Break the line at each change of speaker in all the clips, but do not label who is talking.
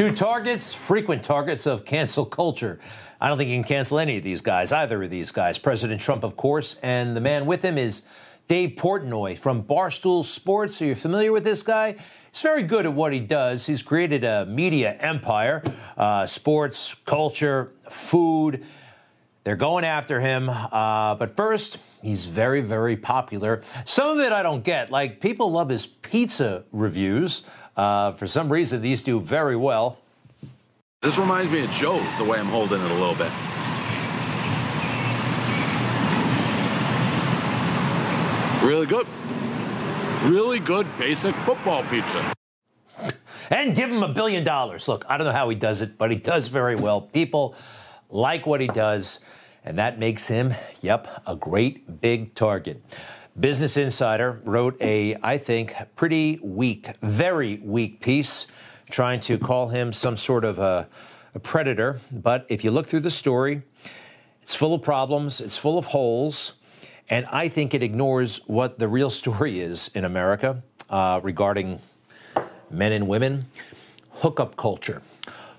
Two targets, frequent targets of cancel culture. I don't think you can cancel any of these guys, either of these guys. President Trump, of course, and the man with him is Dave Portnoy from Barstool Sports. Are you familiar with this guy? He's very good at what he does. He's created a media empire, uh, sports, culture, food. They're going after him. Uh, but first, he's very, very popular. Some of it I don't get. Like, people love his pizza reviews. Uh, for some reason, these do very well.
This reminds me of Joe's, the way I'm holding it a little bit. Really good. Really good basic football pizza.
and give him a billion dollars. Look, I don't know how he does it, but he does very well. People like what he does, and that makes him, yep, a great big target. Business Insider wrote a, I think, pretty weak, very weak piece trying to call him some sort of a, a predator. But if you look through the story, it's full of problems, it's full of holes. And I think it ignores what the real story is in America uh, regarding men and women. Hookup culture.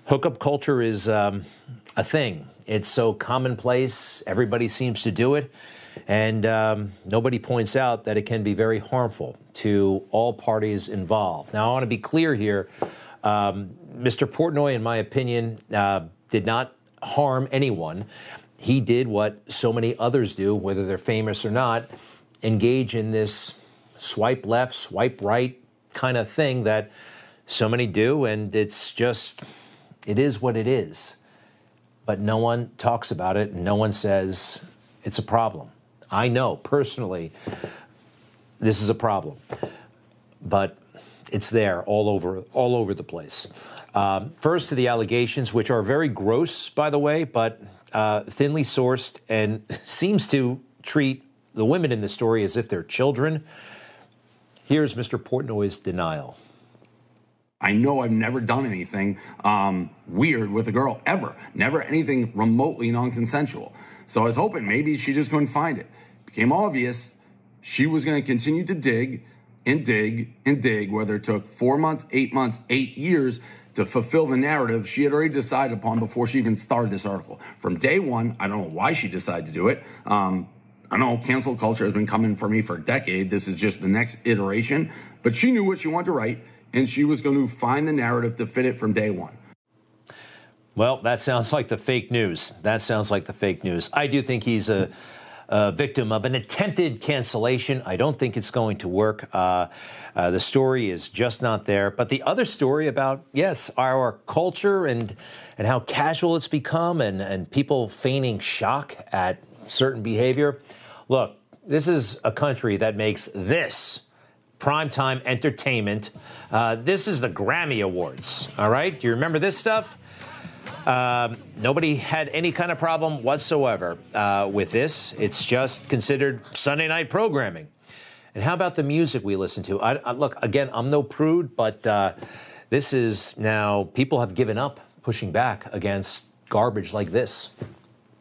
Hookup culture is um, a thing. It's so commonplace. Everybody seems to do it. And um, nobody points out that it can be very harmful to all parties involved. Now, I want to be clear here. Um, Mr. Portnoy, in my opinion, uh, did not harm anyone he did what so many others do, whether they're famous or not, engage in this swipe left, swipe right kind of thing that so many do. And it's just, it is what it is. But no one talks about it. and No one says it's a problem. I know personally this is a problem, but it's there all over, all over the place. Um, first to the allegations, which are very gross, by the way, but uh, thinly sourced and seems to treat the women in the story as if they're children. Here's Mr. Portnoy's denial.
I know I've never done anything um, weird with a girl ever, never anything remotely non consensual. So I was hoping maybe she just couldn't find it. Became obvious she was going to continue to dig and dig and dig, whether it took four months, eight months, eight years to fulfill the narrative she had already decided upon before she even started this article. From day one, I don't know why she decided to do it. Um, I know cancel culture has been coming for me for a decade. This is just the next iteration, but she knew what she wanted to write, and she was going to find the narrative to fit it from day one.
Well, that sounds like the fake news. That sounds like the fake news. I do think he's a uh, victim of an attempted cancellation. I don't think it's going to work. Uh, uh, the story is just not there. But the other story about, yes, our culture and, and how casual it's become and, and people feigning shock at certain behavior. Look, this is a country that makes this primetime entertainment. Uh, this is the Grammy Awards, all right? Do you remember this stuff? Um, nobody had any kind of problem whatsoever uh, with this. It's just considered Sunday night programming. And how about the music we listen to? I, I, look, again, I'm no prude, but uh, this is now, people have given up pushing back against garbage like this.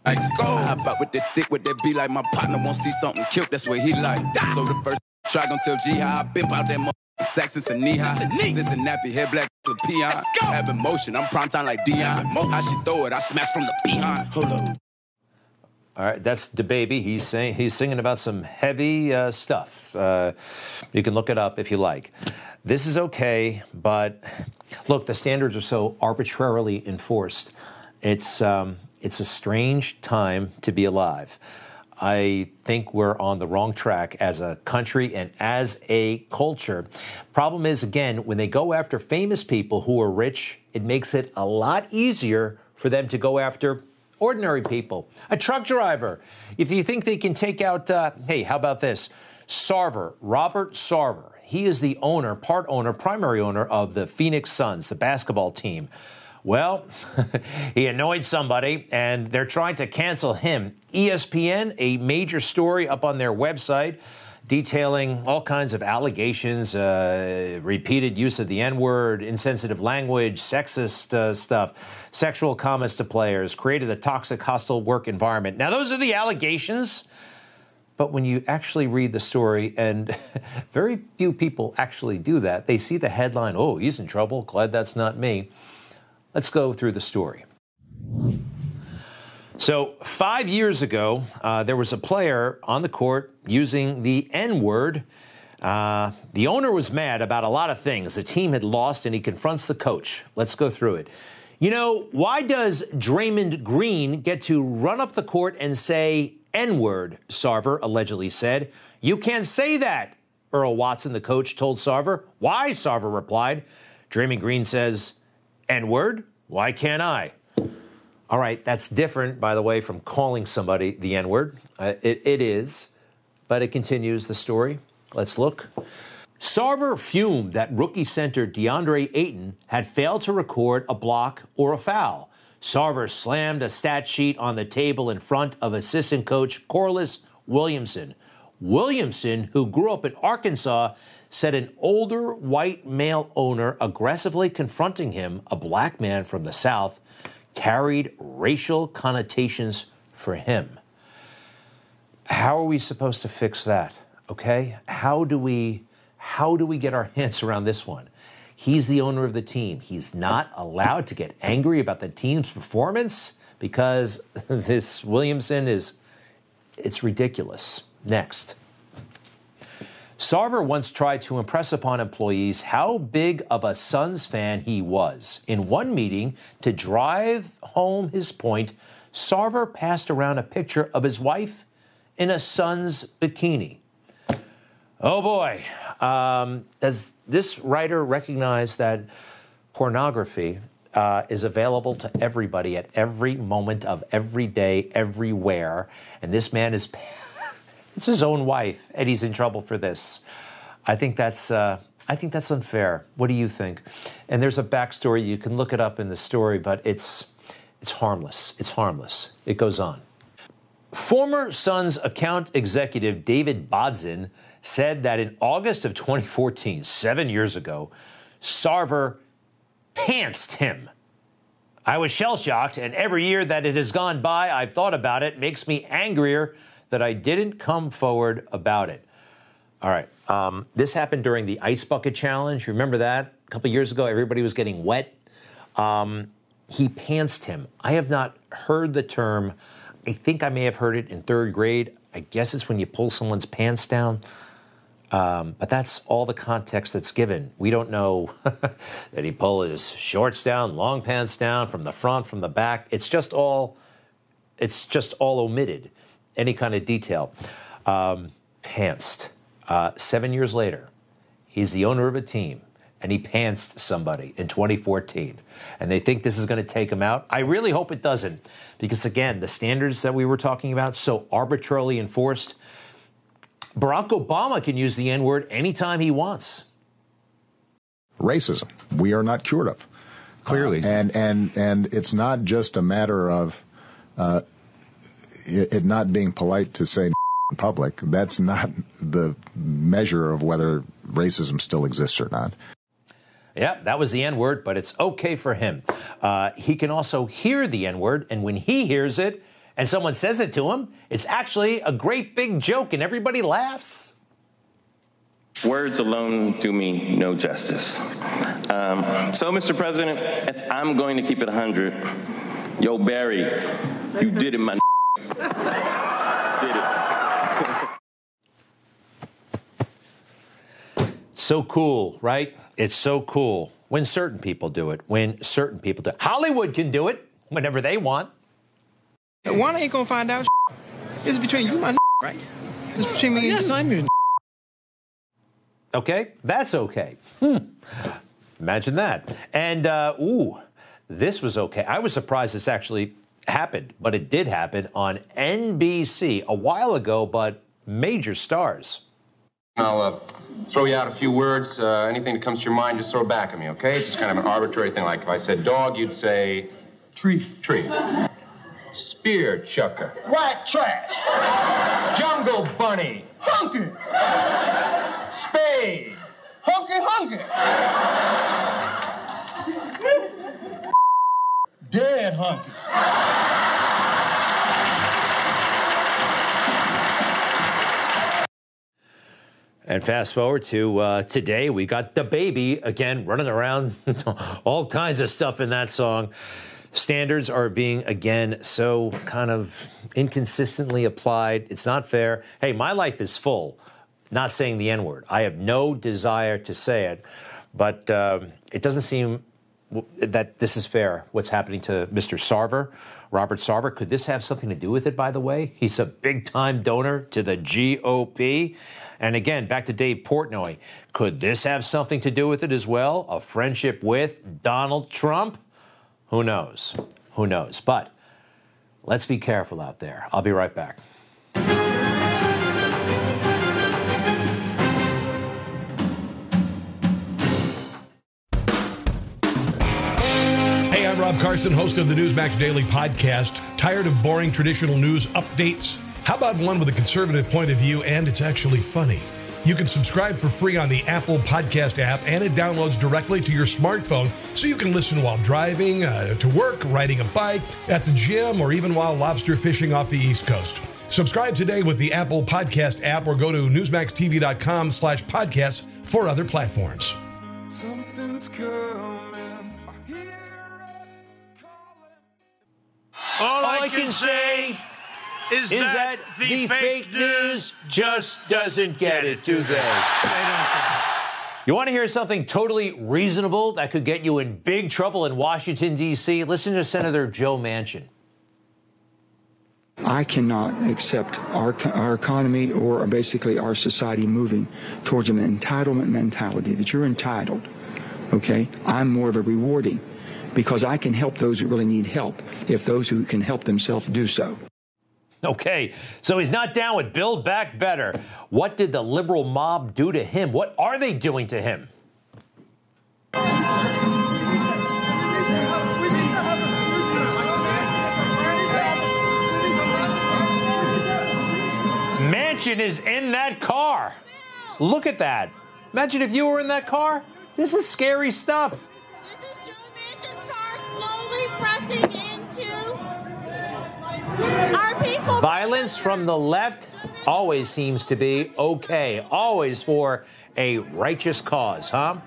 I go. Hop out with that stick, with that be like my partner won't see something killed. That's what he like. So the first try gon' tell G how I been about that. Saxon to knee high. Cincinnati, head black to peon. Have emotion, I'm prime time like Deion. How she throw it, I smash from the behind. Hold up.
All right, that's DaBaby. He's saying he's singing about some heavy uh, stuff. Uh, you can look it up if you like. This is okay, but look, the standards are so arbitrarily enforced. It's um, it's a strange time to be alive. I think we're on the wrong track as a country and as a culture. Problem is, again, when they go after famous people who are rich, it makes it a lot easier for them to go after ordinary people. A truck driver. If you think they can take out, uh, hey, how about this? Sarver, Robert Sarver. He is the owner, part owner, primary owner of the Phoenix Suns, the basketball team. Well, he annoyed somebody, and they're trying to cancel him. ESPN, a major story up on their website detailing all kinds of allegations, uh, repeated use of the N word, insensitive language, sexist uh, stuff, sexual comments to players, created a toxic, hostile work environment. Now, those are the allegations. But when you actually read the story, and very few people actually do that, they see the headline, oh, he's in trouble, glad that's not me. Let's go through the story. So, five years ago, uh, there was a player on the court using the N word. Uh, the owner was mad about a lot of things. The team had lost, and he confronts the coach. Let's go through it. You know, why does Draymond Green get to run up the court and say N word? Sarver allegedly said. You can't say that, Earl Watson, the coach, told Sarver. Why? Sarver replied. Draymond Green says, N word? Why can't I? All right, that's different, by the way, from calling somebody the N word. Uh, it, it is, but it continues the story. Let's look. Sarver fumed that rookie center DeAndre Ayton had failed to record a block or a foul. Sarver slammed a stat sheet on the table in front of assistant coach Corliss Williamson. Williamson, who grew up in Arkansas, said an older white male owner aggressively confronting him, a black man from the South, carried racial connotations for him. How are we supposed to fix that? Okay? How do we how do we get our hands around this one? He's the owner of the team. He's not allowed to get angry about the team's performance because this Williamson is it's ridiculous. Next. Sarver once tried to impress upon employees how big of a Suns fan he was. In one meeting, to drive home his point, Sarver passed around a picture of his wife in a Suns bikini. Oh boy, um, does this writer recognize that pornography uh, is available to everybody at every moment of every day, everywhere? And this man is it's his own wife, and he's in trouble for this. I think that's uh, I think that's unfair. What do you think? And there's a backstory. You can look it up in the story, but it's it's harmless. It's harmless. It goes on. Former Suns account executive David Bodzin said that in August of 2014, seven years ago, Sarver pantsed him. I was shell shocked, and every year that it has gone by, I've thought about it. Makes me angrier that I didn't come forward about it. All right. Um, this happened during the Ice Bucket Challenge. Remember that? A couple years ago, everybody was getting wet. Um, he pantsed him. I have not heard the term. I think I may have heard it in third grade. I guess it's when you pull someone's pants down. Um, but that's all the context that's given. We don't know that he pull his shorts down, long pants down, from the front, from the back. It's just all, it's just all omitted any kind of detail. Um, pantsed. Uh, seven years later, he's the owner of a team and he pantsed somebody in 2014 and they think this is going to take him out. I really hope it doesn't because, again, the standards that we were talking about, so arbitrarily enforced. Barack Obama can use the N word anytime he wants.
Racism, we are not cured of.
Clearly.
Uh, and, and, and it's not just a matter of uh, it not being polite to say in public, that's not the measure of whether racism still exists or not.
Yeah, that was the N word, but it's okay for him. Uh, he can also hear the N word, and when he hears it and someone says it to him, it's actually a great big joke, and everybody laughs.
Words alone do me no justice. Um, so, Mr. President, I'm going to keep it 100. Yo, Barry, you did it, my did
it. So cool, right? It's so cool when certain people do it. When certain people do it. Hollywood can do it whenever they want.
One ain't gonna find out. It's between you, my right? It's between me and
yes,
you.
I'm your.
Okay, that's okay. Hmm. Imagine that. And uh, ooh, this was okay. I was surprised this actually happened, but it did happen on NBC a while ago, but major stars.
I'll uh, throw you out a few words. Uh, anything that comes to your mind, just throw it back at me, okay? Just kind of an arbitrary thing. Like if I said dog, you'd say
tree.
Tree. Spear chucker.
White trash.
Jungle bunny.
Hunky.
Spade.
Hunky hunky. Dead hunky.
And fast forward to uh, today, we got DaBaby again running around, all kinds of stuff in that song. Standards are being again so kind of inconsistently applied. It's not fair. Hey, my life is full. Not saying the N word. I have no desire to say it, but uh, it doesn't seem that this is fair. What's happening to Mr. Sarver, Robert Sarver? Could this have something to do with it? By the way, he's a big time donor to the GOP. And again, back to Dave Portnoy. Could this have something to do with it as well? A friendship with Donald Trump? Who knows? Who knows? But let's be careful out there. I'll be right back.
Hey, I'm Rob Carson, host of the Newsmax Daily Podcast. Tired of boring traditional news updates? How about one with a conservative point of view and it's actually funny? You can subscribe for free on the Apple Podcast app, and it downloads directly to your smartphone so you can listen while driving, uh, to work, riding a bike, at the gym, or even while lobster fishing off the East Coast. Subscribe today with the Apple Podcast app or go to newsmaxtv.com slash podcasts for other platforms.
Something's coming.
All, I, can say is,
Is
that,
that
the,
the
fake,
fake
news just doesn't get it, do they?
You want to hear something totally reasonable that could get you in big trouble in Washington, D.C.? Listen to Senator Joe Manchin.
I cannot accept our, our economy or basically our society moving towards an entitlement mentality that you're entitled. Okay? I'm more of a rewarding because I can help those who really need help if those who can help themselves do so.
Okay, so he's not down with Build Back Better. What did the liberal mob do to him? What are they doing to him? Manchin is in that car. Look at that. Imagine if you were in that car. This is scary stuff. Violence from the left always seems to be okay, always for a righteous cause, huh?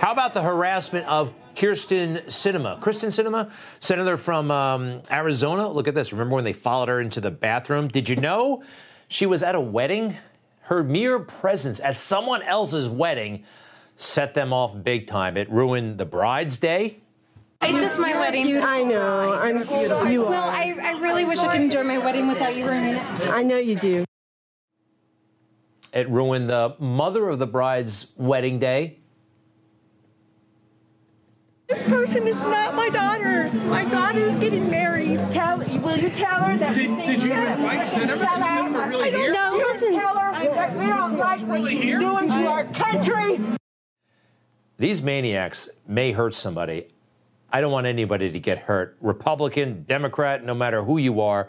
How about the harassment of Kyrsten Sinema? Kristen Sinema, senator from um, Arizona. Look at this. Remember when they followed her into the bathroom? Did you know she was at a wedding? Her mere presence at someone else's wedding set them off big time. It ruined the bride's day.
It's just my wedding.
I know. I'm beautiful. You
well. I, I really wish I could enjoy my wedding without you ruining it.
I know you do.
It ruined the mother of the bride's wedding day.
This person is not my daughter. My daughter's getting married.
Tell, will you tell her that?
Did- did you invite Senator- is Senator really
I don't
here?
know.
You
Listen, tell her that we don't like what she's doing to our country.
These maniacs may hurt somebody. I don't want anybody to get hurt. Republican, Democrat, no matter who you are,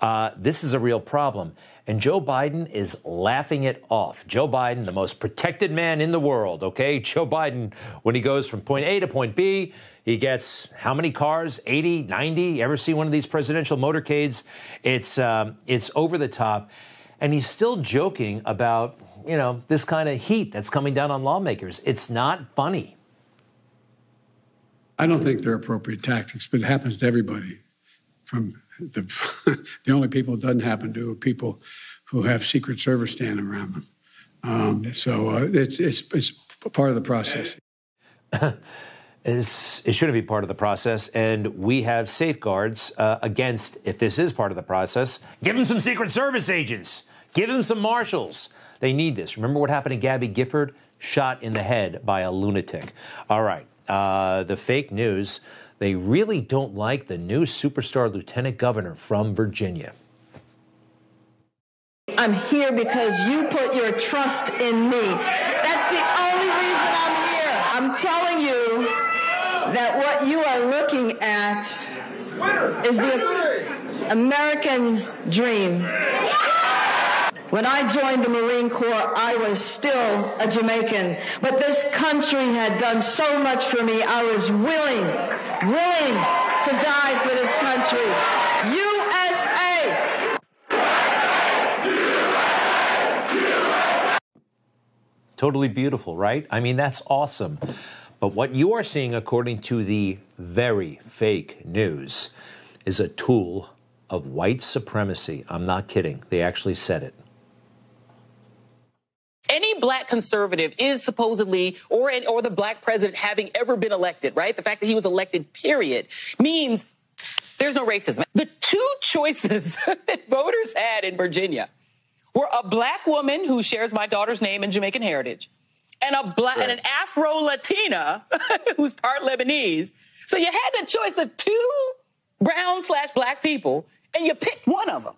uh, this is a real problem. And Joe Biden is laughing it off. Joe Biden, the most protected man in the world, okay? Joe Biden, when he goes from point A to point B, he gets how many cars? 80, 90? You ever see one of these presidential motorcades? It's, um, it's over the top. And he's still joking about, you know, this kind of heat that's coming down on lawmakers. It's not funny.
I don't think they're appropriate tactics, but it happens to everybody. From the the only people it doesn't happen to are people who have Secret Service standing around them. Um, so uh, it's it's it's part of the process.
is it shouldn't be part of the process, and we have safeguards uh, against if this is part of the process. Give them some Secret Service agents. Give them some marshals. They need this. Remember what happened to Gabby Gifford? Shot in the head by a lunatic. All right, uh, the fake news. They really don't like the new superstar lieutenant governor from Virginia.
I'm here because you put your trust in me. That's the only reason I'm here. I'm telling you that what you are looking at is the American dream. When I joined the Marine Corps, I was still a Jamaican, but this country had done so much for me. I was willing, willing to die for this country. USA!
Totally beautiful, right? I mean, that's awesome. But what you are seeing, according to the very fake news, is a tool of white supremacy. I'm not kidding. They actually said it.
Any black conservative is supposedly, or or the black president having ever been elected, right? The fact that he was elected, period, means there's no racism. The two choices that voters had in Virginia were a black woman who shares my daughter's name and Jamaican heritage, and a black right. and an Afro Latina who's part Lebanese. So you had the choice of two brown slash black people, and you picked one of them.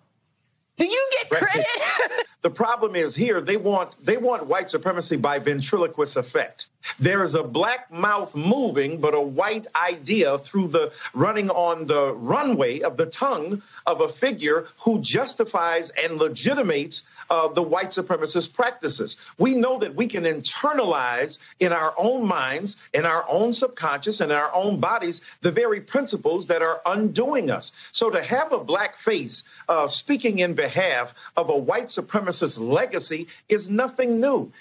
Do you get credit?
the problem is here they want they want white supremacy by ventriloquist effect. There is a black mouth moving, but a white idea through the running on the runway of the tongue of a figure who justifies and legitimates uh, the white supremacist practices. We know that we can internalize in our own minds, in our own subconscious, and in our own bodies, the very principles that are undoing us. So to have a black face uh, speaking in behalf of a white supremacist legacy is nothing new.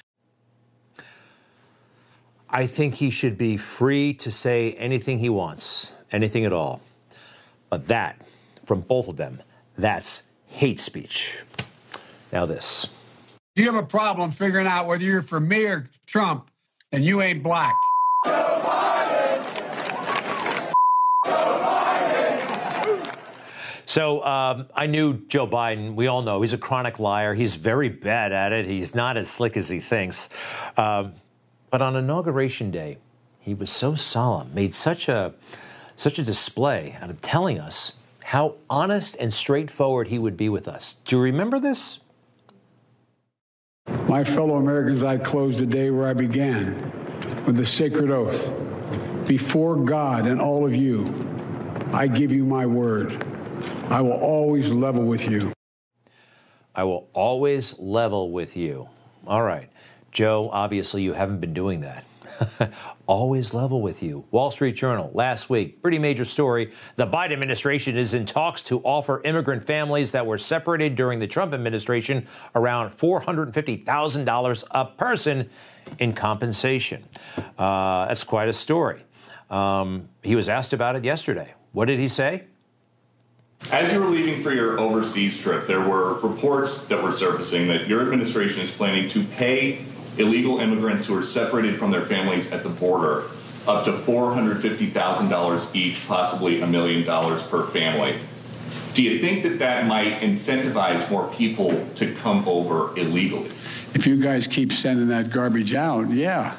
I think he should be free to say anything he wants, anything at all. But that, from both of them, that's hate speech. Now, this.
Do you have a problem figuring out whether you're for me or Trump and you ain't black?
So um, I knew Joe Biden. We all know he's a chronic liar. He's very bad at it. He's not as slick as he thinks. Um, but on inauguration day, he was so solemn, made such a such a display out of telling us how honest and straightforward he would be with us. Do you remember this?
My fellow Americans, I close the day where I began with the sacred oath. Before God and all of you, I give you my word. I will always level with you.
I will always level with you. All right. Joe, obviously you haven't been doing that. Always level with you. Wall Street Journal last week, pretty major story. The Biden administration is in talks to offer immigrant families that were separated during the Trump administration around $450,000 a person in compensation. Uh, that's quite a story. Um, he was asked about it yesterday. What did he say?
As you were leaving for your overseas trip, there were reports that were surfacing that your administration is planning to pay illegal immigrants who are separated from their families at the border up to $450,000 each, possibly a million dollars per family. Do you think that that might incentivize more people to come over illegally?
If you guys keep sending that garbage out, yeah,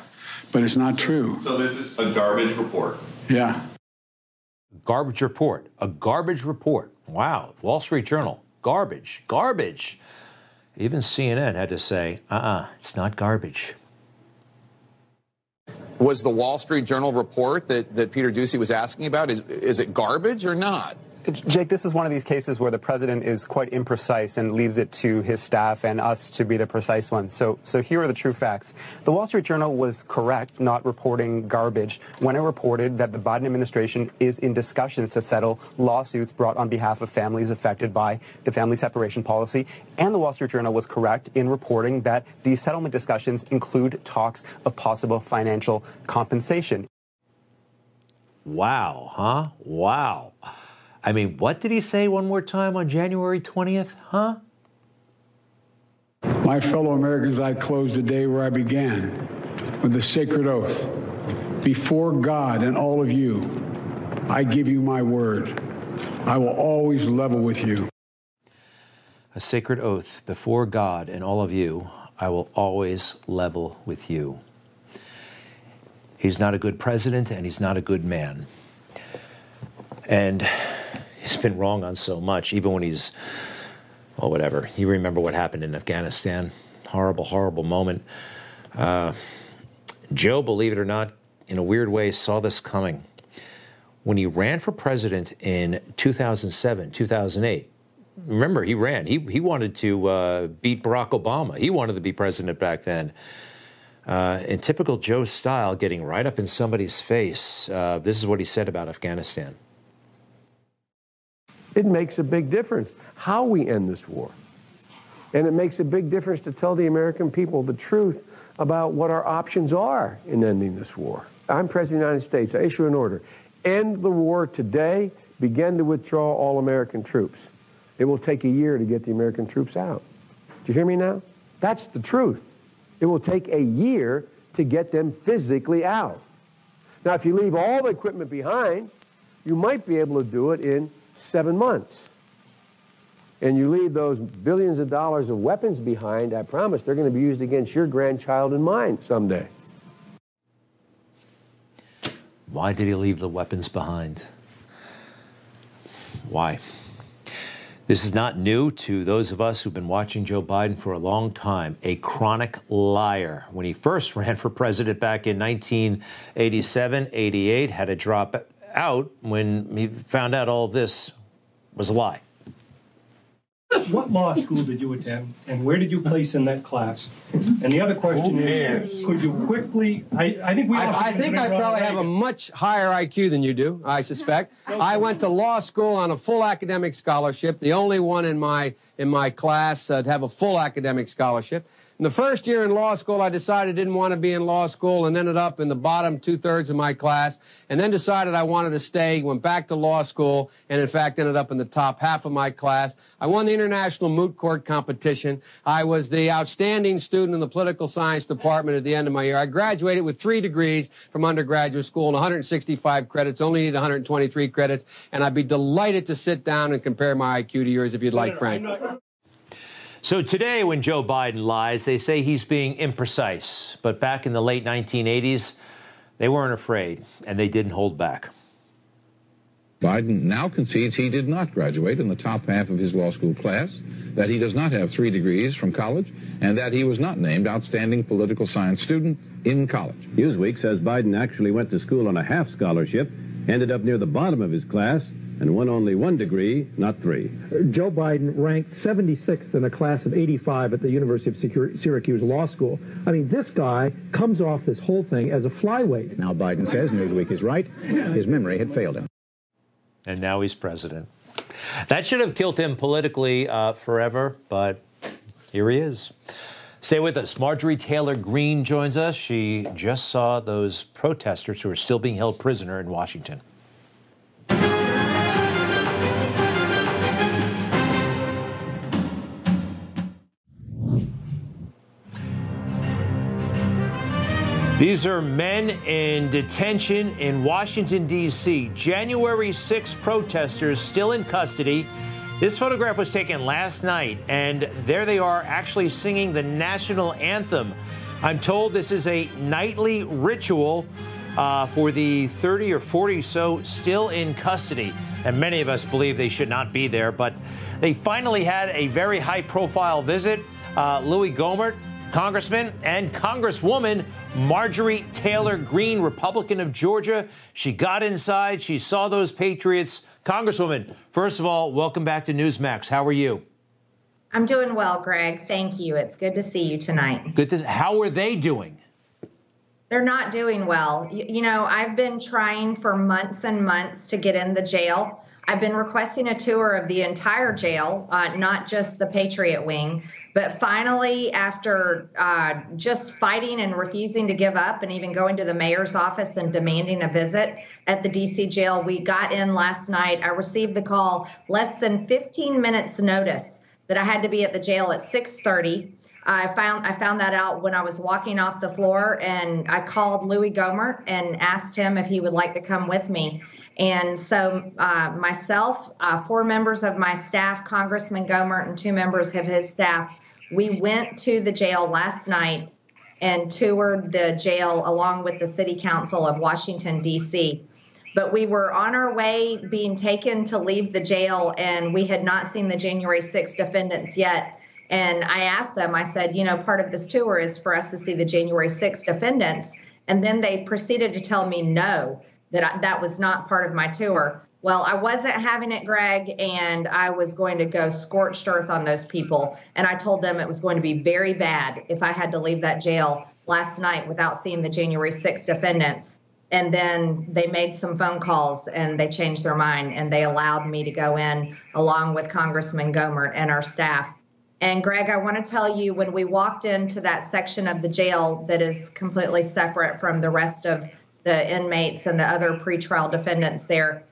but it's not true.
So this is a garbage report.
Yeah.
Garbage report. A garbage report. Wow. Wall Street Journal. Garbage. Garbage. Even CNN had to say, uh uh-uh, uh, it's not garbage.
Was the Wall Street Journal report that, that Peter Doocy was asking about, is, is it garbage or not?
Jake, this is one of these cases where the president is quite imprecise and leaves it to his staff and us to be the precise ones. So, so here are the true facts. The Wall Street Journal was correct not reporting garbage when it reported that the Biden administration is in discussions to settle lawsuits brought on behalf of families affected by the family separation policy. And the Wall Street Journal was correct in reporting that these settlement discussions include talks of possible financial compensation.
Wow, huh? Wow. I mean, what did he say one more time on January 20th, huh?
My fellow Americans, I close the day where I began with the sacred oath. Before God and all of you, I give you my word. I will always level with you.
A sacred oath before God and all of you, I will always level with you. He's not a good president and he's not a good man. And he's been wrong on so much, even when he's, well, whatever. You remember what happened in Afghanistan. Horrible, horrible moment. Uh, Joe, believe it or not, in a weird way, saw this coming. When he ran for president in 2007, 2008, remember, he ran. He, he wanted to uh, beat Barack Obama. He wanted to be president back then. Uh, in typical Joe style, getting right up in somebody's face, uh, this is what he said about Afghanistan.
It makes a big difference how we end this war. And it makes a big difference to tell the American people the truth
about what our options are in ending this war. I'm President of the United States. I issue an order. End the war today. Begin to withdraw all American troops. It will take a year to get the American troops out. Do you hear me now? That's the truth. It will take a year to get them physically out. Now, if you leave all the equipment behind, you might be able to do it in seven months. And you leave those billions of dollars of weapons behind, I promise they're going to be used against your grandchild and mine someday.
Why did he leave the weapons behind? Why? This is not new to those of us who've been watching Joe Biden for a long time. A chronic liar. When he first ran for president back in 1987, 88, had to drop out when he found out all this was a lie.
What law school did you attend, and where did you place in that class? And the other question is, could you quickly? I, I think we.
I, I think I probably have a much higher IQ than you do, I suspect. I went to law school on a full academic scholarship, the only one in my in my class uh, to have a full academic scholarship. In the first year in law school, I decided I didn't want to be in law school and ended up in the bottom two thirds of my class, and then decided I wanted to stay, went back to law school, and in fact ended up in the top half of my class. I won the international moot court competition. I was the outstanding student in the political science department at the end of my year. I graduated with three degrees from undergraduate school and 165 credits, only need 123 credits, and I'd be delighted to sit down and compare my IQ to yours if you'd like, Frank.
So today, when Joe Biden lies, they say he's being imprecise. But back in the late 1980s, they weren't afraid and they didn't hold back.
Biden now concedes he did not graduate in the top half of his law school class, that he does not have three degrees from college, and that he was not named outstanding political science student in college.
Newsweek says Biden actually went to school on a half scholarship, ended up near the bottom of his class, and won only one degree, not three.
Joe Biden ranked 76th in a class of 85 at the University of Syracuse Law School. I mean, this guy comes off this whole thing as a flyweight.
Now Biden says Newsweek is right. His memory had failed him.
And now he's president. That should have killed him politically uh, forever, but here he is. Stay with us. Marjorie Taylor Greene joins us. She just saw those protesters who are still being held prisoner in Washington. These are men in detention in Washington, D.C. January 6 protesters still in custody. This photograph was taken last night, and there they are actually singing the national anthem. I'm told this is a nightly ritual uh, for the 30 or 40 so still in custody. And many of us believe they should not be there, but they finally had a very high profile visit. Uh, Louis Gohmert, Congressman and Congresswoman Marjorie Taylor Greene, Republican of Georgia. She got inside. She saw those Patriots. Congresswoman, first of all, welcome back to Newsmax. How are you?
I'm doing well, Greg. Thank you. It's good to see you tonight.
Good to. How are they doing?
They're not doing well. You, you know, I've been trying for months and months to get in the jail. I've been requesting a tour of the entire jail, uh, not just the Patriot Wing. But finally, after uh, just fighting and refusing to give up, and even going to the mayor's office and demanding a visit at the DC jail, we got in last night. I received the call less than 15 minutes notice that I had to be at the jail at 6:30. I found I found that out when I was walking off the floor, and I called Louis Gohmert and asked him if he would like to come with me. And so, uh, myself, uh, four members of my staff, Congressman Gohmert, and two members of his staff, we went to the jail last night and toured the jail along with the City Council of Washington, D.C. But we were on our way being taken to leave the jail, and we had not seen the January 6 defendants yet. And I asked them, I said, you know, part of this tour is for us to see the January 6 defendants. And then they proceeded to tell me no, that I, that was not part of my tour. Well, I wasn't having it, Greg, and I was going to go scorched earth on those people. And I told them it was going to be very bad if I had to leave that jail last night without seeing the January 6th defendants. And then they made some phone calls and they changed their mind and they allowed me to go in along with Congressman Gohmert and our staff. And Greg, I want to tell you when we walked into that section of the jail that is completely separate from the rest of the inmates and the other pretrial defendants there,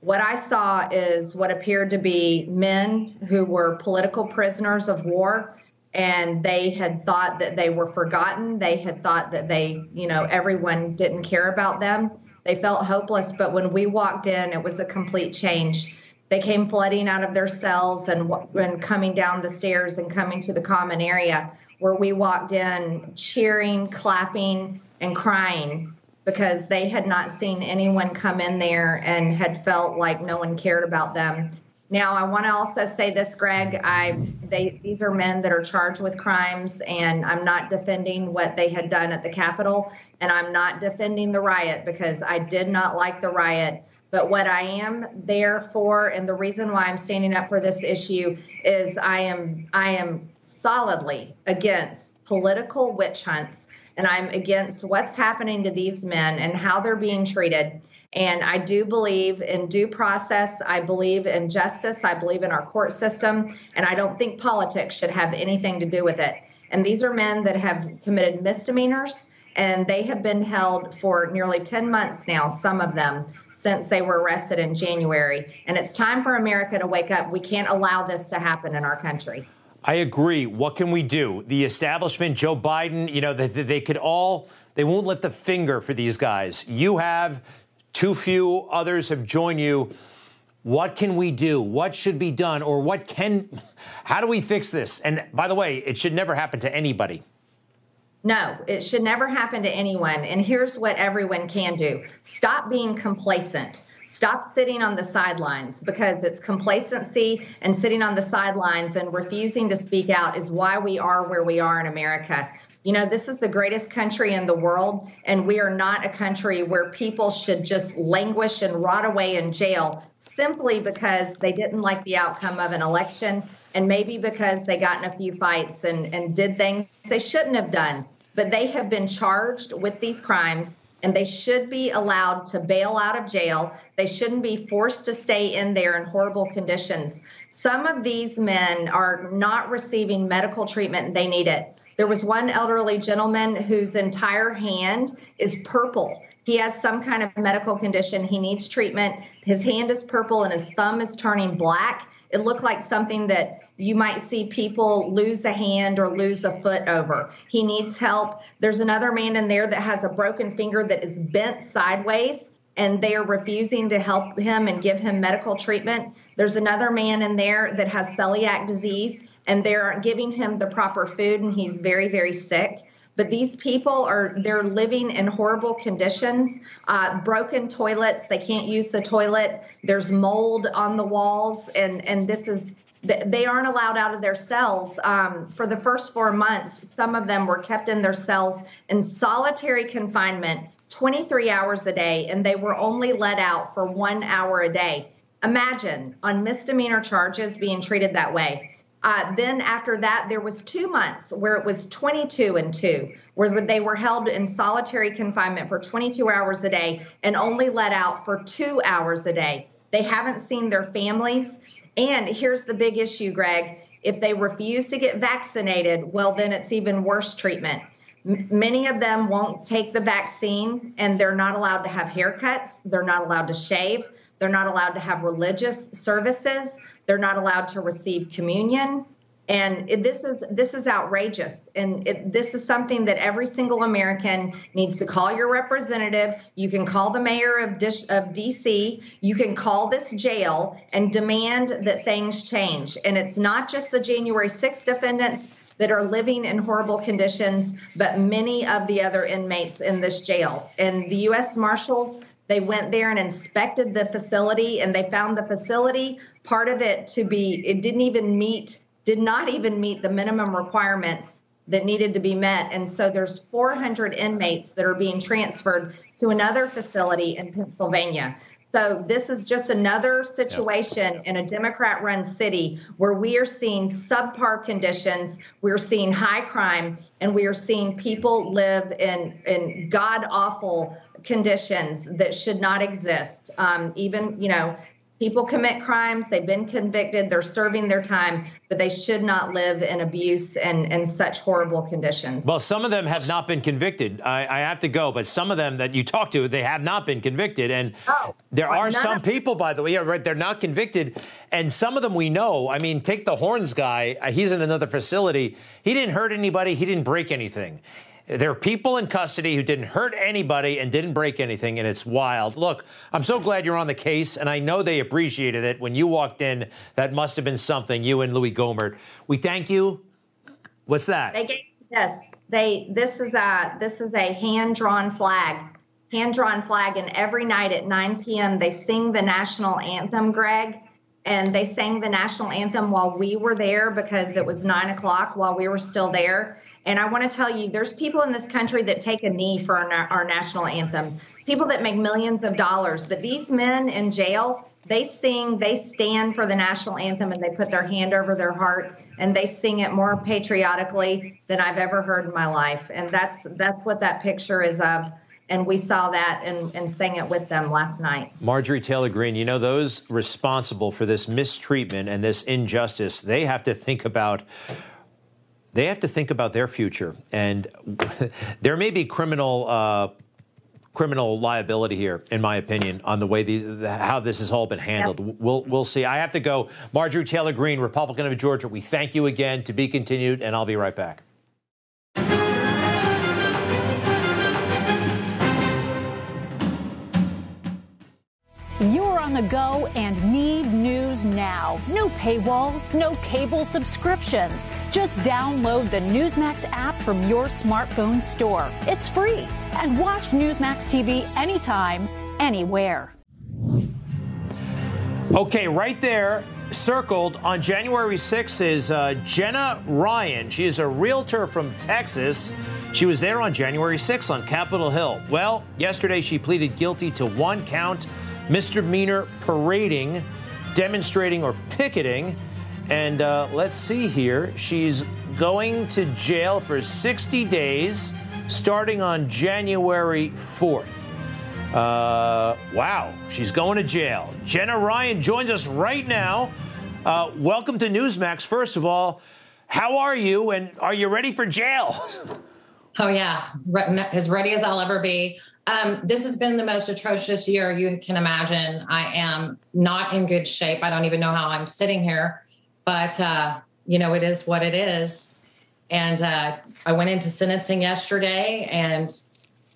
what I saw is what appeared to be men who were political prisoners of war and they had thought that they were forgotten. They had thought that they, you know, everyone didn't care about them. They felt hopeless, but when we walked in, it was a complete change. They came flooding out of their cells and, and coming down the stairs and coming to the common area where we walked in, cheering, clapping, and crying because they had not seen anyone come in there and had felt like no one cared about them. Now, I want to also say this, Greg. I they these are men that are charged with crimes, and I'm not defending what they had done at the Capitol, and I'm not defending the riot because I did not like the riot. But what I am there for, and the reason why I'm standing up for this issue, is I am I am solidly against political witch hunts, and I'm against what's happening to these men and how they're being treated. And I do believe in due process. I believe in justice. I believe in our court system. And I don't think politics should have anything to do with it. And these are men that have committed misdemeanors and they have been held for nearly 10 months now, some of them, since they were arrested in January. And it's time for America to wake up. We can't allow this to happen in our country.
I agree. What can we do? The establishment, Joe Biden, you know, they, they could all, they won't lift a finger for these guys. You have, too few others have joined you. What can we do? What should be done? Or what can, how do we fix this? And by the way, it should never happen to anybody.
No, it should never happen to anyone. And here's what everyone can do stop being complacent. Stop sitting on the sidelines because it's complacency and sitting on the sidelines and refusing to speak out is why we are where we are in America. You know, this is the greatest country in the world, and we are not a country where people should just languish and rot away in jail simply because they didn't like the outcome of an election and maybe because they got in a few fights and, and did things they shouldn't have done. But they have been charged with these crimes and they should be allowed to bail out of jail. They shouldn't be forced to stay in there in horrible conditions. Some of these men are not receiving medical treatment and they need it. There was one elderly gentleman whose entire hand is purple. He has some kind of medical condition. He needs treatment. His hand is purple and his thumb is turning black. It looked like something that you might see people lose a hand or lose a foot over. He needs help. There's another man in there that has a broken finger that is bent sideways and they are refusing to help him and give him medical treatment. There's another man in there that has celiac disease and they aren't giving him the proper food and he's very, very sick but these people are they're living in horrible conditions. Uh, broken toilets they can't use the toilet. There's mold on the walls and and this is they aren't allowed out of their cells. Um, for the first four months some of them were kept in their cells in solitary confinement 23 hours a day and they were only let out for one hour a day. Imagine on misdemeanor charges being treated that way uh, then after that, there was two months where it was 22 and two, where they were held in solitary confinement for 22 hours a day and only let out for two hours a day. They haven't seen their families. And here's the big issue, Greg. If they refuse to get vaccinated, well, then it's even worse treatment. M- many of them won't take the vaccine and they're not allowed to have haircuts. They're not allowed to shave. They're not allowed to have religious services. They're not allowed to receive communion. And it, this is this is outrageous, and it, this is something that every single American needs to call your representative. You can call the mayor of, Dish, of D.C. You can call this jail and demand that things change. And it's not just the January 6th defendants that are living in horrible conditions, but many of the other inmates in this jail. And the U.S. Marshals they went there and inspected the facility and they found the facility part of it to be, it didn't even meet, did not even meet the minimum requirements that needed to be met. And so there's 400 inmates that are being transferred to another facility in Pennsylvania. So this is just another situation in a Democrat run city where we are seeing subpar conditions, we're seeing high crime, and we are seeing people live in, in god awful conditions that should not exist. Um, even, you know, People commit crimes, they've been convicted, they're serving their time, but they should not live in abuse and, and such horrible conditions.
Well, some of them have not been convicted. I, I have to go, but some of them that you talk to, they have not been convicted. And
oh,
there are some people, by the way, yeah, right, they're not convicted. And some of them we know. I mean, take the Horns guy, uh, he's in another facility. He didn't hurt anybody, he didn't break anything. There are people in custody who didn't hurt anybody and didn't break anything, and it's wild. Look, I'm so glad you're on the case, and I know they appreciated it. When you walked in, that must have been something, you and Louis Gohmert. We thank you. What's that?
They gave this. They this is a this is a hand drawn flag. Hand drawn flag, and every night at 9 p.m. they sing the national anthem, Greg. And they sang the national anthem while we were there because it was nine o'clock while we were still there and I want to tell you, there's people in this country that take a knee for our, our national anthem, people that make millions of dollars. But these men in jail, they sing, they stand for the national anthem, and they put their hand over their heart and they sing it more patriotically than I've ever heard in my life. And that's that's what that picture is of. And we saw that and, and sang it with them last night.
Marjorie Taylor Greene, you know, those responsible for this mistreatment and this injustice, they have to think about they have to think about their future. And there may be criminal. Uh, criminal liability here, in my opinion, on the way the, how this has all been handled. Yep. We'll we'll see. I have to go. Marjorie Taylor Greene, Republican of Georgia. We thank you again. To be continued, and I'll be right back.
Go and need news now. No paywalls, no cable subscriptions. Just download the Newsmax app from your smartphone store. It's free. And watch Newsmax TV anytime, anywhere.
Okay, right there, circled on January 6th is uh, Jenna Ryan. She is a realtor from Texas. She was there on January 6th on Capitol Hill. Well, yesterday she pleaded guilty to one count misdemeanor parading, demonstrating, or picketing. And uh, let's see here. She's going to jail for 60 days starting on January 4th. Uh, wow, she's going to jail. Jenna Ryan joins us right now. Uh, welcome to Newsmax. First of all, how are you and are you ready for jail?
Oh, yeah, as ready as I'll ever be. Um, this has been the most atrocious year you can imagine. I am not in good shape. I don't even know how I'm sitting here, but uh, you know, it is what it is. And uh, I went into sentencing yesterday, and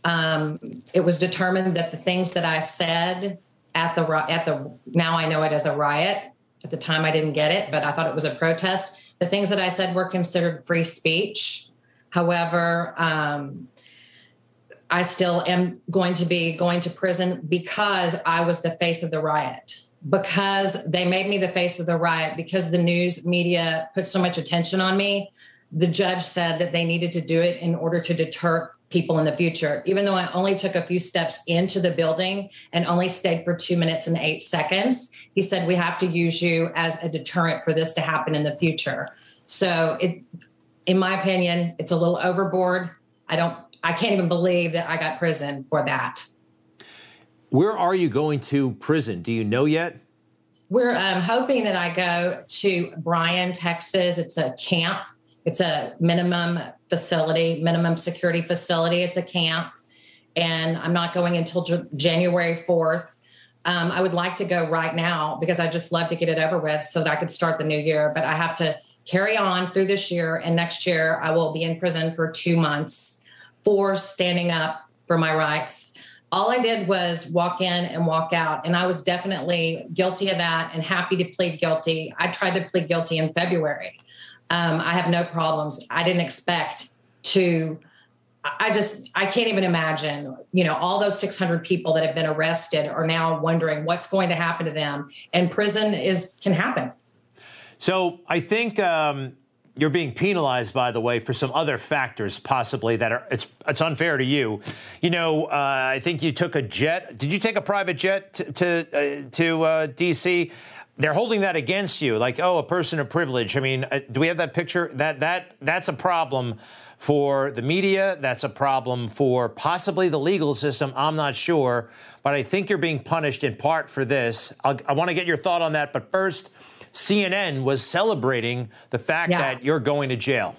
um, it was determined that the things that I said at the at the now I know it as a riot. At the time, I didn't get it, but I thought it was a protest. The things that I said were considered free speech. However, um, I still am going to be going to prison because I was the face of the riot, because they made me the face of the riot, because the news media put so much attention on me. The judge said that they needed to do it in order to deter people in the future. Even though I only took a few steps into the building and only stayed for two minutes and eight seconds, he said, We have to use you as a deterrent for this to happen in the future. So, it, in my opinion, it's a little overboard. I don't I can't even believe that I got prison for that.
Where are you going to prison? Do you know yet?
We're um, hoping that I go to Bryan, Texas. It's a camp. It's a minimum facility, minimum security facility. It's a camp, and I'm not going until J- January 4th. Um, I would like to go right now because I just love to get it over with so that I could start the new year. But I have to carry on through this year, and next year I will be in prison for two months for standing up for my rights. All I did was walk in and walk out. And I was definitely guilty of that and happy to plead guilty. I tried to plead guilty in February. Um, I have no problems. I didn't expect to. I just I can't even imagine, you know, all those 600 people that have been arrested are now wondering what's going to happen to them, and prison is can happen.
So I think um, you're being penalized, by the way, for some other factors possibly that are it's it's unfair to you. You know, uh, I think you took a jet. Did you take a private jet to to, uh, to uh, D.C.? They're holding that against you, like oh, a person of privilege. I mean, uh, do we have that picture? That that that's a problem for the media. That's a problem for possibly the legal system. I'm not sure. But I think you're being punished in part for this. I'll, i want to get your thought on that. But first, CNN was celebrating the fact
Yeah.
that you're going to jail.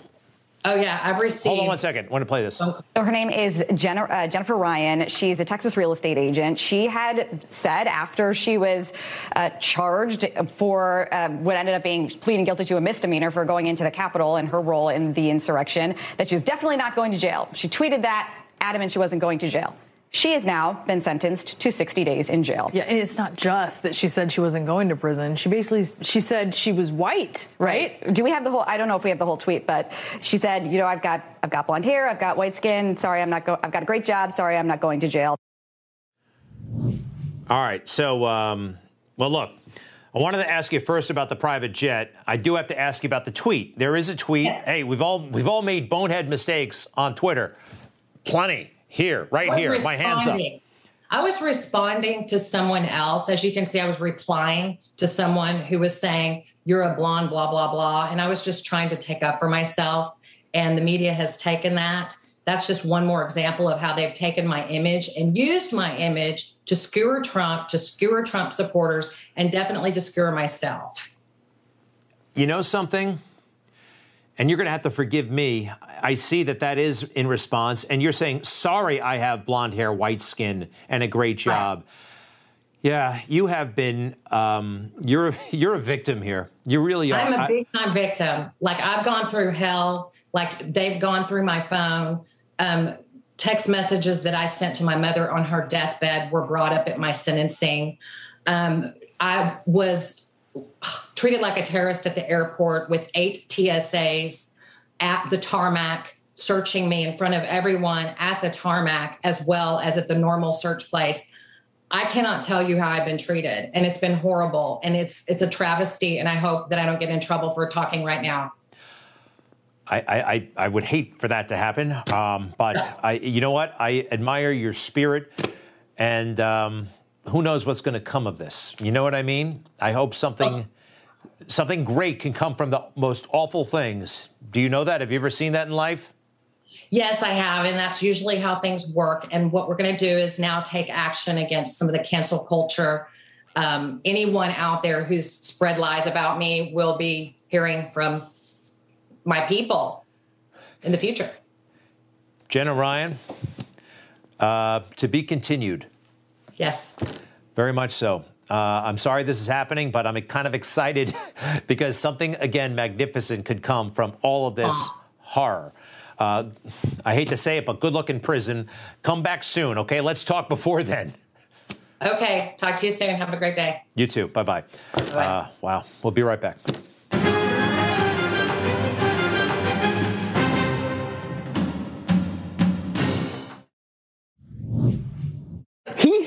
Oh yeah, I've received.
Hold on one second. I want to play this.
So her name is Jen- uh, Jennifer Ryan. She's a Texas real estate agent. She had said after she was uh, charged for uh, what ended up being pleading guilty to a misdemeanor for going into the Capitol and her role in the insurrection that she was definitely not going to jail. She tweeted that, adamant she wasn't going to jail. She has now been sentenced to 60 days in jail.
Yeah, and it's not just that she said she wasn't going to prison. She basically she said she was white, right?
Do we have the whole? I don't know if we have the whole tweet, but she said, you know, I've got I've got blonde hair, I've got white skin. Sorry, I'm not. Go- I've got a great job. Sorry, I'm not going to jail.
All right. So, um, well, look, I wanted to ask you first about the private jet. I do have to ask you about the tweet. There is a tweet. Hey, we've all we've all made bonehead mistakes on Twitter. Plenty here, right here. My hands up.
I was responding to someone else. As you can see, I was replying to someone who was saying, You're a blonde, blah, blah, blah. And I was just trying to take up for myself. And the media has taken that. That's just one more example of how they've taken my image and used my image to skewer Trump, to skewer Trump supporters, and definitely to skewer myself.
You know something? And you're going to have to forgive me. I see that that is in response. And you're saying, sorry, I have blonde hair, white skin, and a great job. Yeah, you have been, um, you're, you're a victim here. You really are.
I'm a big time victim. Like I've gone through hell. Like they've gone through my phone. Um, text messages that I sent to my mother on her deathbed were brought up at my sentencing. Um, I was treated like a terrorist at the airport with eight TSAs at the tarmac searching me in front of everyone at the tarmac as well as at the normal search place. I cannot tell you how I've been treated and it's been horrible and it's it's a travesty and I hope that I don't get in trouble for talking right now.
I, I, I- would hate for that to happen. Um, but I, you know what? I admire your spirit, and um, who knows what's going to come of this? You know what I mean? I hope something, something great can come from the most awful things. Do you know that? Have you ever seen that in life?
Yes, I have. And that's usually how things work. And what we're going to do is now take action against some of the cancel culture. Um, anyone out there who's spread lies about me will be hearing from my people in the future.
Jenna Ryan, uh, to be continued.
Yes.
Very much so. Uh, I'm sorry this is happening, but I'm kind of excited because something, again, magnificent could come from all of this horror. Uh, I hate to say it, but good luck in prison. Come back soon, okay? Let's talk before then.
Okay. Talk to you soon. Have a great day.
You too. Bye bye. Uh, wow. We'll be right back.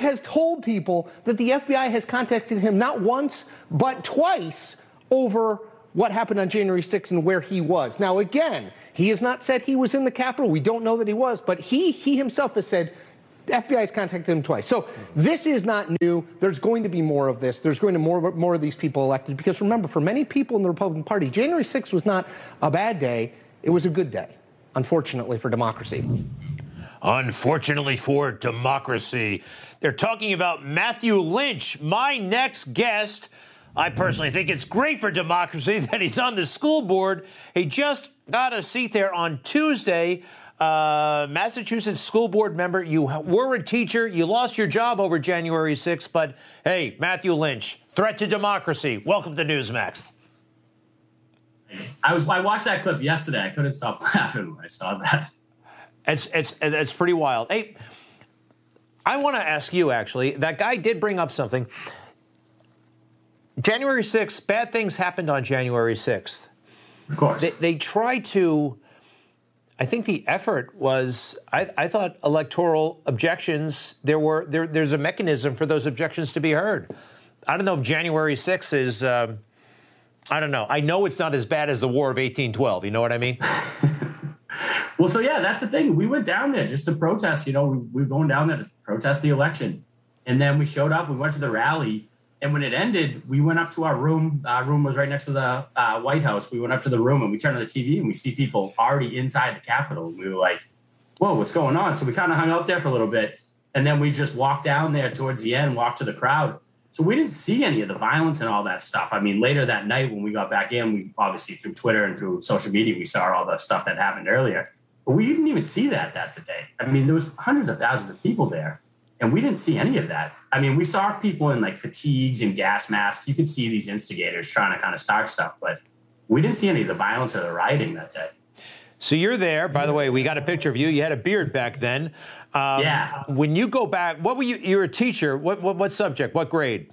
Has told people that the FBI has contacted him not once, but twice over what happened on January 6th and where he was. Now, again, he has not said he was in the Capitol. We don't know that he was, but he, he himself has said the FBI has contacted him twice. So this is not new. There's going to be more of this. There's going to more, more of these people elected. Because remember, for many people in the Republican Party, January 6th was not a bad day. It was a good day, unfortunately, for democracy.
Unfortunately for democracy, they're talking about Matthew Lynch, my next guest. I personally think it's great for democracy that he's on the school board. He just got a seat there on Tuesday. Uh, Massachusetts school board member. You were a teacher. You lost your job over January 6th. But hey, Matthew Lynch, threat to democracy. Welcome to Newsmax.
I was I watched that clip yesterday. I couldn't stop laughing when I saw that.
It's it's it's pretty wild. Hey, I want to ask you actually. That guy did bring up something. January 6th, bad things happened on January 6th.
Of course.
They, they tried to, I think the effort was, I, I thought electoral objections, there were, there, there's a mechanism for those objections to be heard. I don't know if January 6th is, um, I don't know. I know it's not as bad as the War of 1812. You know what I mean?
Well, so yeah, that's the thing. We went down there just to protest. You know, we, we were going down there to protest the election, and then we showed up. We went to the rally, And when it ended, we went up to our room. Our room was right next to the uh, White House. We went up to the room and we turned on the TV and we see people already inside the Capitol. And we were like, whoa, what's going on? So we kind of hung out there for a little bit. And then we just walked down there towards the end, walked to the crowd. So we didn't see any of the violence and all that stuff. I mean, later that night when we got back in, we obviously through Twitter and through social media, we saw all the stuff that happened earlier. But we didn't even see that that day. I mean, there was hundreds of thousands of people there, and we didn't see any of that. I mean, we saw people in like fatigues and gas masks. You could see these instigators trying to kind of start stuff, but we didn't see any of the violence or the rioting that day.
So you're there. By the way, we got a picture of you. You had a beard back then. Um,
Yeah.
When you go back, what were you? You were a teacher. What, what what subject? What grade?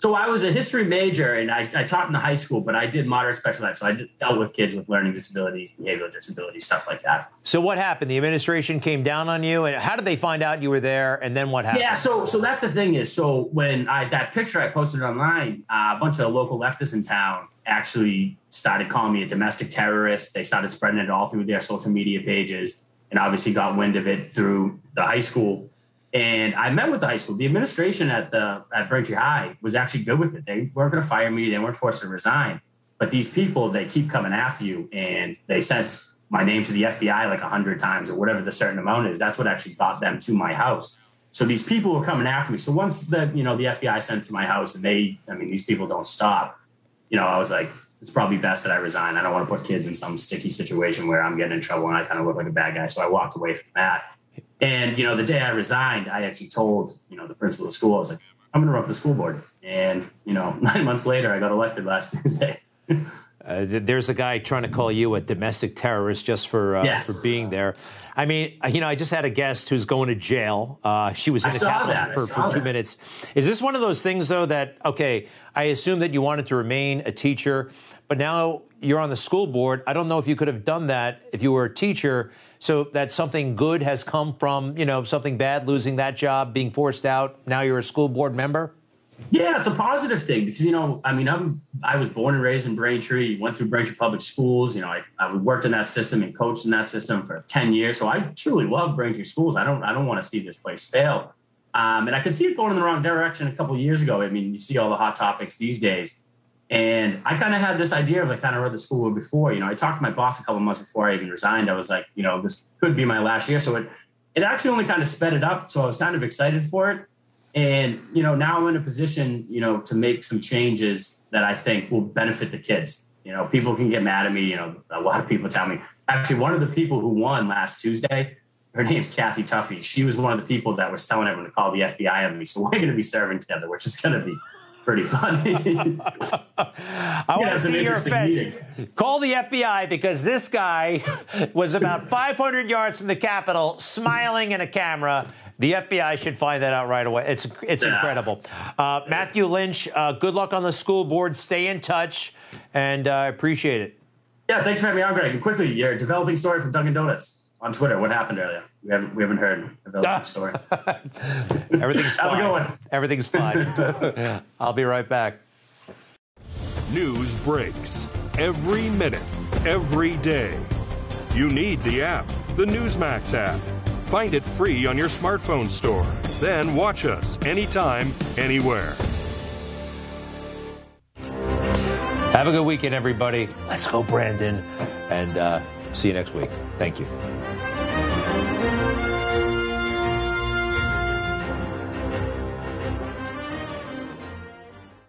So I was a history major and I, I taught in the high school, but I did moderate special ed. So I dealt with kids with learning disabilities, behavioral disabilities, stuff like that.
So what happened? The administration came down on you, and how did they find out you were there? And then what happened?
Yeah, so so that's the thing is, so when I that picture I posted online, uh, a bunch of local leftists in town actually started calling me a domestic terrorist. They started spreading it all through their social media pages, and obviously got wind of it through the high school. And I met with the high school. The administration at the at Braintree High was actually good with it. They weren't going to fire me. They weren't forced to resign. But these people, they keep coming after you, and they sent my name to the FBI like a hundred times or whatever the certain amount is. That's what actually got them to my house. So these people were coming after me. So once the you know the FBI sent to my house, and they, I mean, these people don't stop. You know, I was like, it's probably best that I resign. I don't want to put kids in some sticky situation where I'm getting in trouble and I kind of look like a bad guy. So I walked away from that. And you know, the day I resigned, I actually told you know the principal of the school, I was like, I'm going to run for the school board. And you know, nine months later, I got elected last Tuesday.
Uh, there's a guy trying to call you a domestic terrorist just for uh,
Yes.
for being there. I mean, you know, I just had a guest who's going to jail. Uh, she was in
I
the
that.
For, for two
that.
minutes. Is this one of those things though that okay? I assume that you wanted to remain a teacher, but now you're on the school board. I don't know if you could have done that if you were a teacher. So that something good has come from you know something bad, losing that job, being forced out. Now you're a school board member.
Yeah, it's a positive thing because you know, I mean, I'm I was born and raised in Braintree, went through Braintree Public Schools. You know, I, I worked in that system and coached in that system for ten years. So I truly love Braintree Schools. I don't I don't want to see this place fail. Um, and I could see it going in the wrong direction a couple years ago. I mean, you see all the hot topics these days. And I kind of had this idea of I kind of read the school before. You know, I talked to my boss a couple months before I even resigned. I was like, you know, this could be my last year. So it it actually only kind of sped it up. So I was kind of excited for it. And you know, now I'm in a position, you know, to make some changes that I think will benefit the kids. You know, people can get mad at me. You know, a lot of people tell me. Actually, one of the people who won last Tuesday, her name's Kathy Tuffy. She was one of the people that was telling everyone to call the FBI on me. So we're going to be serving together, which is going to be pretty funny.
I want to see your
meetings.
Call the FBI because this guy was about 500 yards from the Capitol, smiling in a camera. The FBI should find that out right away. It's it's
Yeah.
incredible. Uh, Matthew Lynch, uh, good luck on the school board. Stay in touch, and I appreciate it.
yeah, thanks for having me on, Greg. And quickly, your developing story from Dunkin' Donuts on Twitter. What happened earlier? We haven't we haven't heard a that story.
Everything's
Have a
fine.
good one.
Everything's fine. I'll be right back.
News breaks every minute, every day. You need the app, the Newsmax app. Find it free on your smartphone store. Then watch us anytime, anywhere.
Have a good weekend, everybody. Let's go, Brandon, and uh, see you next week. Thank you.